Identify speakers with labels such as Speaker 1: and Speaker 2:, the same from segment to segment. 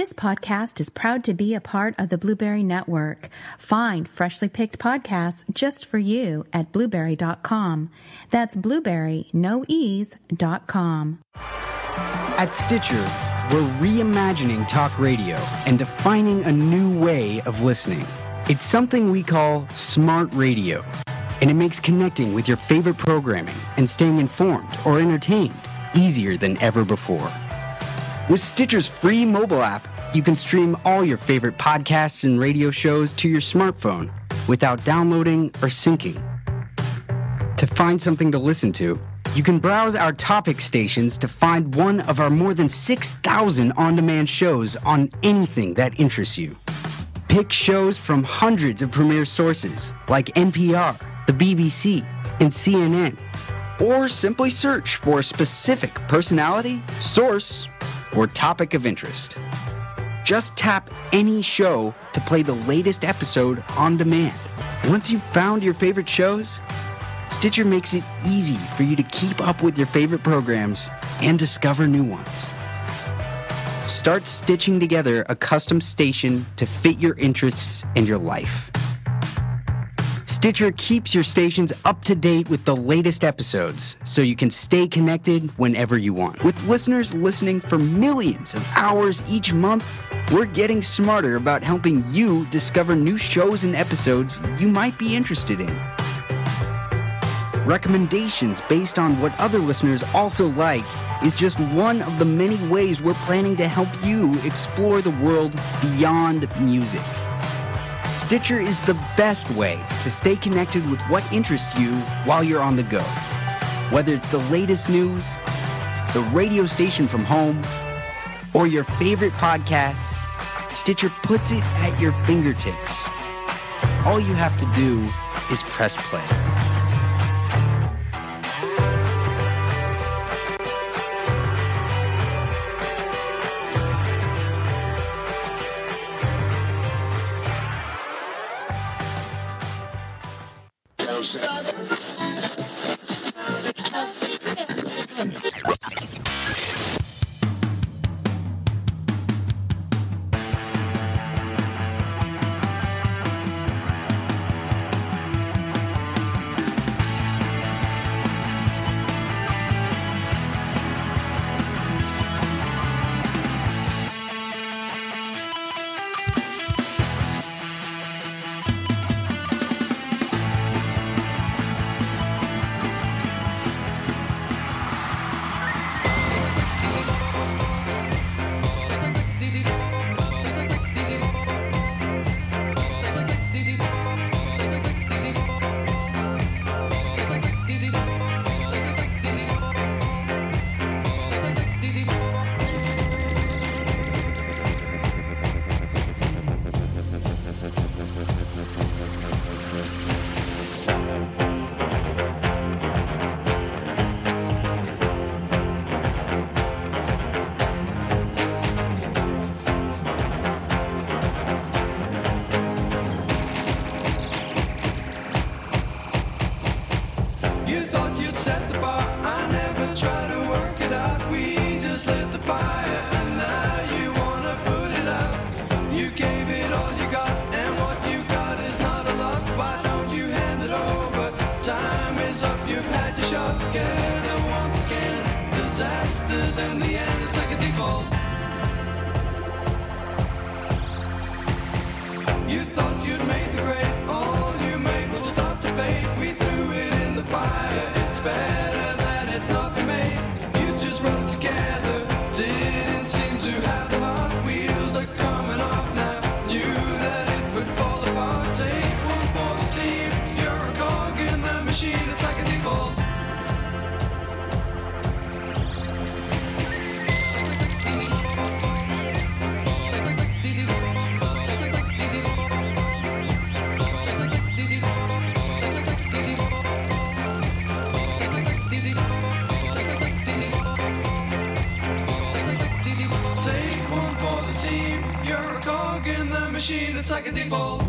Speaker 1: This podcast is proud to be a part of the Blueberry Network. Find freshly picked podcasts just for you at blueberry.com. That's blueberry, no dot com.
Speaker 2: At Stitcher, we're reimagining talk radio and defining a new way of listening. It's something we call smart radio, and it makes connecting with your favorite programming and staying informed or entertained easier than ever before. With Stitcher's free mobile app, you can stream all your favorite podcasts and radio shows to your smartphone without downloading or syncing. To find something to listen to, you can browse our topic stations to find one of our more than 6,000 on demand shows on anything that interests you. Pick shows from hundreds of premier sources like NPR, the BBC, and CNN. Or simply search for a specific personality, source, or topic of interest. Just tap any show to play the latest episode on demand. Once you've found your favorite shows, Stitcher makes it easy for you to keep up with your favorite programs and discover new ones. Start stitching together a custom station to fit your interests and your life. Stitcher keeps your stations up to date with the latest episodes so you can stay connected whenever you want. With listeners listening for millions of hours each month, we're getting smarter about helping you discover new shows and episodes you might be interested in. Recommendations based on what other listeners also like is just one of the many ways we're planning to help you explore the world beyond music. Stitcher is the best way to stay connected with what interests you while you're on the go. Whether it's the latest news, the radio station from home, or your favorite podcasts, Stitcher puts it at your fingertips. All you have to do is press play.
Speaker 3: Machine. It's like a default.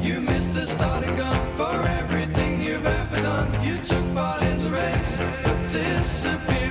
Speaker 3: You missed the starting gun for everything you've ever done. You took part in the race, but disappeared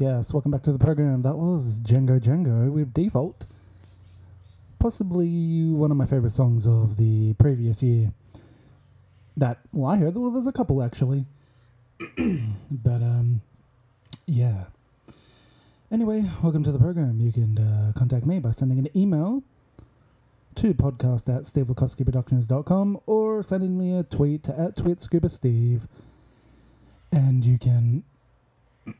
Speaker 4: Yes, welcome back to the program. That was Django Django with Default. Possibly one of my favorite songs of the previous year. That, well, I heard, well, there's a couple actually. but, um, yeah. Anyway, welcome to the program. You can uh, contact me by sending an email to podcast at stevelakowskiproductions.com or sending me a tweet at tweetscubasteve. And you can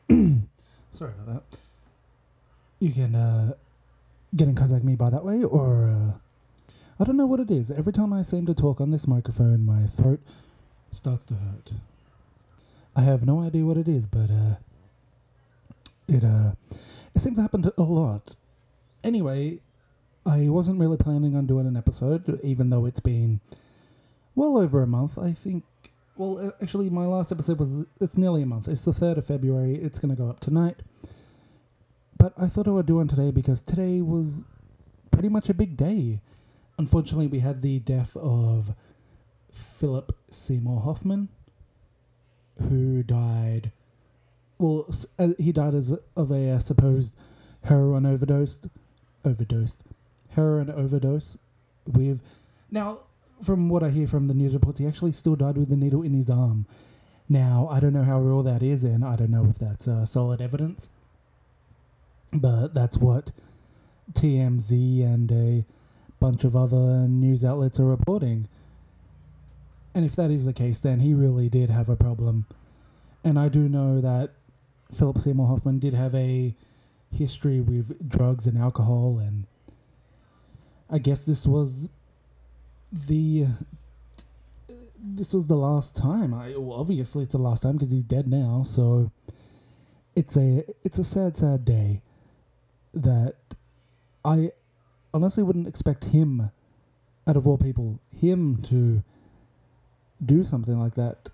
Speaker 4: Sorry about that. You can uh, get in contact with me by that way, or uh, I don't know what it is. Every time I seem to talk on this microphone, my throat starts to hurt. I have no idea what it is, but uh, it uh, it seems to happen to a lot. Anyway, I wasn't really planning on doing an episode, even though it's been well over a month. I think. Well, actually, my last episode was it's nearly a month. It's the third of February. It's going to go up tonight. But I thought I would do one today because today was pretty much a big day. Unfortunately, we had the death of Philip Seymour Hoffman, who died. Well, uh, he died as of a uh, supposed heroin overdose. Overdosed, heroin overdose. With now, from what I hear from the news reports, he actually still died with a needle in his arm. Now, I don't know how real that is, and I don't know if that's uh, solid evidence. But that's what TMZ and a bunch of other news outlets are reporting. And if that is the case, then he really did have a problem. And I do know that Philip Seymour Hoffman did have a history with drugs and alcohol, and I guess this was the this was the last time. I well, obviously it's the last time because he's dead now. So it's a it's a sad, sad day that I honestly wouldn't expect him, out of all people, him to do something like that.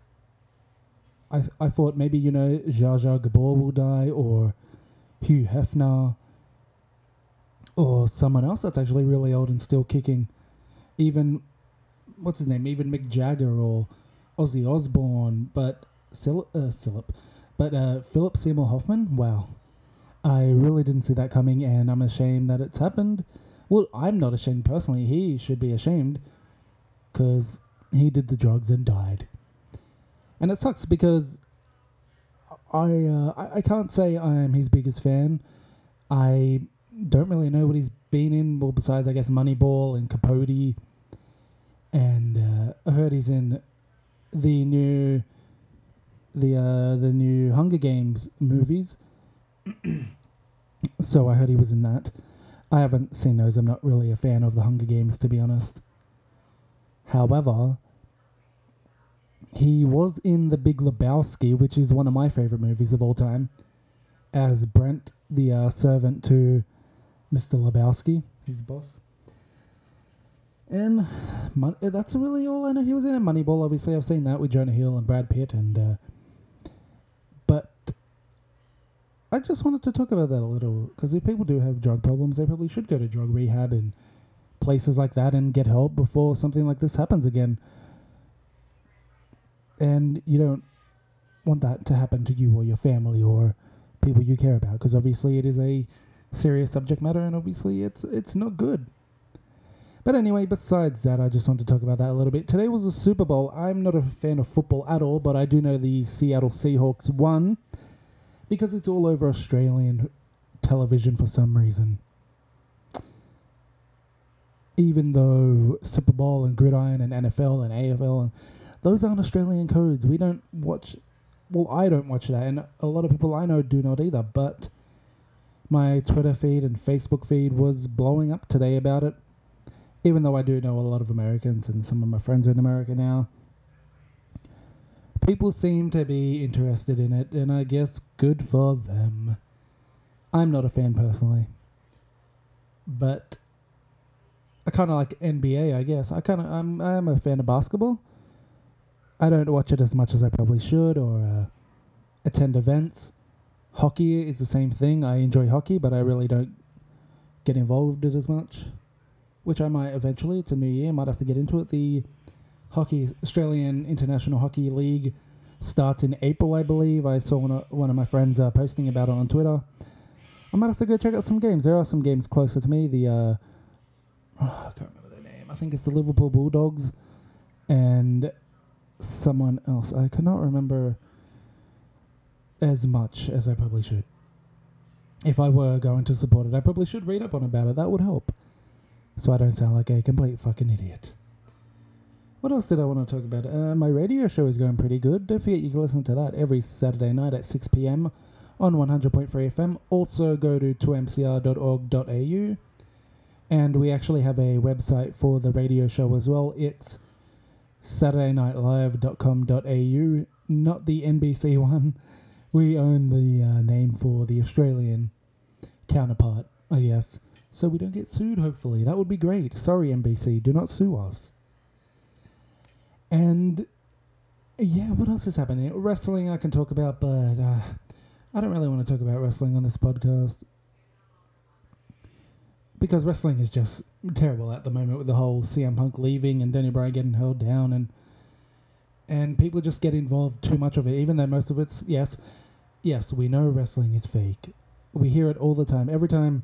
Speaker 4: I I thought maybe you know Zsa Zsa Gabor will die or Hugh Hefner or someone else that's actually really old and still kicking. Even what's his name? Even Mick Jagger or Ozzy Osbourne, but Sil- uh, Silip, but uh, Philip Seymour Hoffman. Wow, I really didn't see that coming, and I'm ashamed that it's happened. Well, I'm not ashamed personally. He should be ashamed because he did the drugs and died, and it sucks because I uh, I, I can't say I'm his biggest fan. I don't really know what he's been in, well, besides I guess Moneyball and Capote, and uh, I heard he's in the new the uh, the new Hunger Games movies. so I heard he was in that. I haven't seen those. I'm not really a fan of the Hunger Games, to be honest. However, he was in The Big Lebowski, which is one of my favorite movies of all time, as Brandt, the uh, servant to Mr. Lebowski, his boss. And Mon- uh, that's really all I know. He was in a Moneyball. Obviously, I've seen that with Jonah Hill and Brad Pitt, and uh, but I just wanted to talk about that a little because if people do have drug problems, they probably should go to drug rehab and places like that and get help before something like this happens again. And you don't want that to happen to you or your family or people you care about because obviously it is a serious subject matter and obviously it's it's not good. But anyway, besides that, I just want to talk about that a little bit. Today was the Super Bowl. I'm not a fan of football at all, but I do know the Seattle Seahawks won. because it's all over Australian television for some reason. Even though Super Bowl and Gridiron and NFL and AFL and those aren't Australian codes. We don't watch. Well, I don't watch that, and a lot of people I know do not either. But my Twitter feed and Facebook feed was blowing up today about it. Even though I do know a lot of Americans and some of my friends are in America now, people seem to be interested in it, and I guess good for them. I'm not a fan personally, but I kind of like NBA. I guess I kind of I'm I'm a fan of basketball. I don't watch it as much as I probably should, or uh, attend events. Hockey is the same thing. I enjoy hockey, but I really don't get involved in it as much, which I might eventually. It's a new year, might have to get into it. The hockey Australian International Hockey League starts in April, I believe. I saw one of, one of my friends uh, posting about it on Twitter. I might have to go check out some games. There are some games closer to me. The uh, oh, I can't remember their name. I think it's the Liverpool Bulldogs and someone else. I cannot remember as much as I probably should. If I were going to support it, I probably should read up on about it. That would help. So I don't sound like a complete fucking idiot. What else did I want to talk about? Uh, my radio show is going pretty good. Don't forget you can listen to that every Saturday night at 6 p.m. on 100.3 FM. Also go to 2mcr.org.au. And we actually have a website for the radio show as well. It's saturdaynightlive.com.au, not the NBC one. We own the uh, name for the Australian counterpart, I guess. So we don't get sued, hopefully. That would be great. Sorry, NBC, do not sue us. And yeah, what else is happening? Wrestling I can talk about, but uh, I don't really want to talk about wrestling on this podcast because wrestling is just terrible at the moment with the whole CM Punk leaving and Daniel Bryan getting held down and and people just get involved too much of it, even though most of it's yes, yes, we know wrestling is fake. We hear it all the time. Every time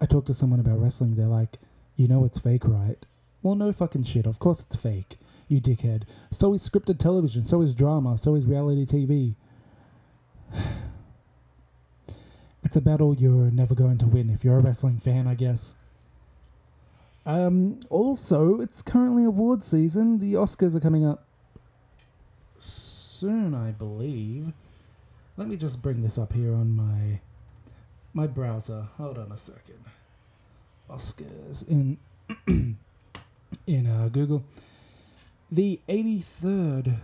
Speaker 4: I talk to someone about wrestling, they're like, "You know it's fake, right?" Well, no fucking shit. Of course it's fake, you dickhead. So is scripted television. So is drama. So is reality TV. it's a battle you're never going to win if you're a wrestling fan, I guess. Um, also, it's currently award season. The Oscars are coming up soon, I believe. Let me just bring this up here on my my browser. Hold on a second. Oscars in in uh, Google. The 83rd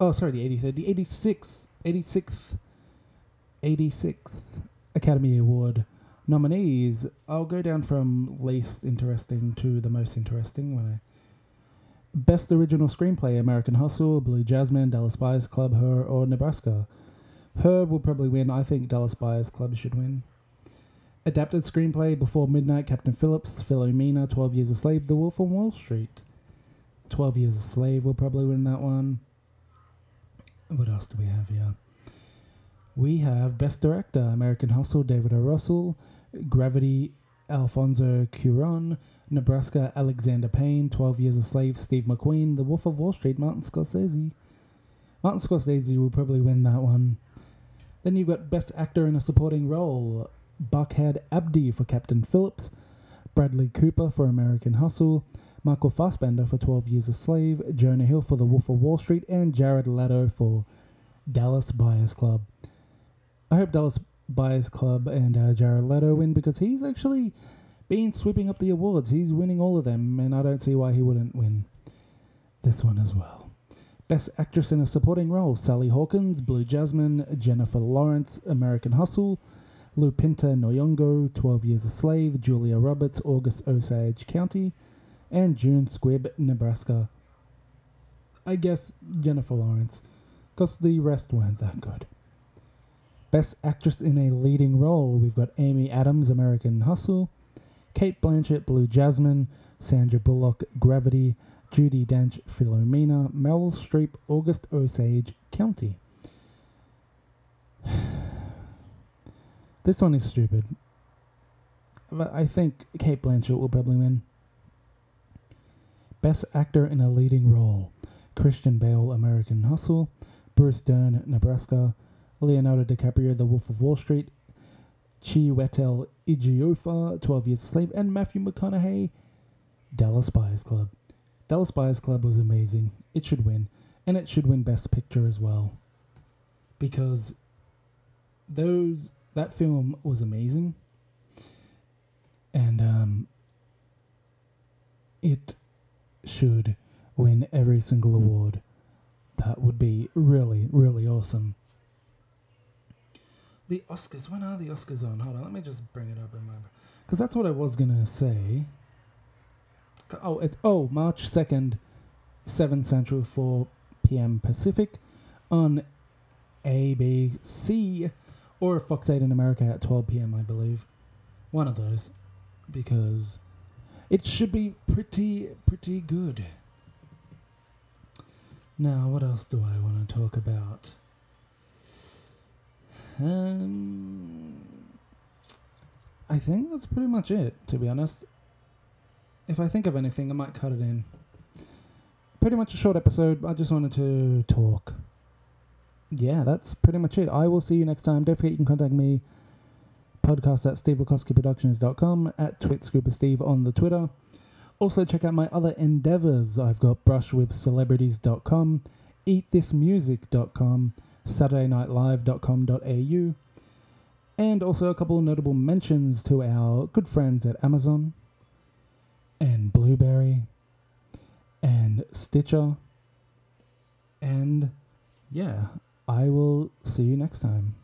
Speaker 4: Oh, sorry, the 83rd, the 86th, 86th 86th Academy Award nominees. I'll go down from least interesting to the most interesting when I Best Original Screenplay American Hustle, Blue Jasmine, Dallas Buyers Club, Her, or Nebraska. Her will probably win. I think Dallas Buyers Club should win. Adapted Screenplay Before Midnight, Captain Phillips, Philomena, 12 Years a Slave, The Wolf on Wall Street. 12 Years a Slave will probably win that one. What else do we have here? We have Best Director American Hustle, David O. Russell, Gravity, Alfonso Cuaron, Nebraska, Alexander Payne, 12 Years a Slave, Steve McQueen, The Wolf of Wall Street, Martin Scorsese. Martin Scorsese will probably win that one. Then you've got Best Actor in a Supporting Role, Barkhad Abdi for Captain Phillips, Bradley Cooper for American Hustle, Michael Fassbender for 12 Years a Slave, Jonah Hill for The Wolf of Wall Street, and Jared Leto for Dallas Buyers Club. I hope Dallas Buyers Club and uh, Jared Leto win because he's actually been sweeping up the awards. He's winning all of them, and I don't see why he wouldn't win this one as well. Best Actress in a Supporting Role Sally Hawkins, Blue Jasmine, Jennifer Lawrence, American Hustle, Lupita Nyong'o, 12 Years a Slave, Julia Roberts, August Osage County, and June Squibb, Nebraska. I guess Jennifer Lawrence, because the rest weren't that good. Best Actress in a Leading Role, we've got Amy Adams, American Hustle, Cate Blanchett, Blue Jasmine, Sandra Bullock, Gravity, Judi Dench, Philomena, Meryl Streep, August Osage County. this one is stupid. But I think Cate Blanchett will probably win. Best Actor in a Leading Role Christian Bale, American Hustle, Bruce Dern, Nebraska, Leonardo DiCaprio, The Wolf of Wall Street, Chiwetel Ejiofor, 12 Years a Slave, and Matthew McConaughey, Dallas Buyers Club. Dallas Buyers Club was amazing. It should win. And it should win Best Picture as well. Because those that film was amazing. And um it should win every single award. That would be really, really awesome. The Oscars. When are the Oscars on? Hold on, let me just bring it up in my. Because that's what I was gonna say. Oh, it's oh March second, seven Central, four p.m. Pacific, on ABC or Fox Eight in America at twelve p.m. I believe, one of those, because it should be pretty pretty good. Now, what else do I want to talk about? Um, I think that's pretty much it, to be honest. If I think of anything, I might cut it in. Pretty much a short episode. I just wanted to talk. Yeah, that's pretty much it. I will see you next time. Don't forget you can contact me. Podcast at stevelukowskiproductions.com, at twitscoopersteve on the Twitter. Also, check out my other endeavors. I've got brushwithcelebrities.com, eatthismusic.com, saturdaynightlive.com.au, and also a couple notable mentions to our good friends at Amazon and Blueberry and Stitcher. And yeah, I will see you next time.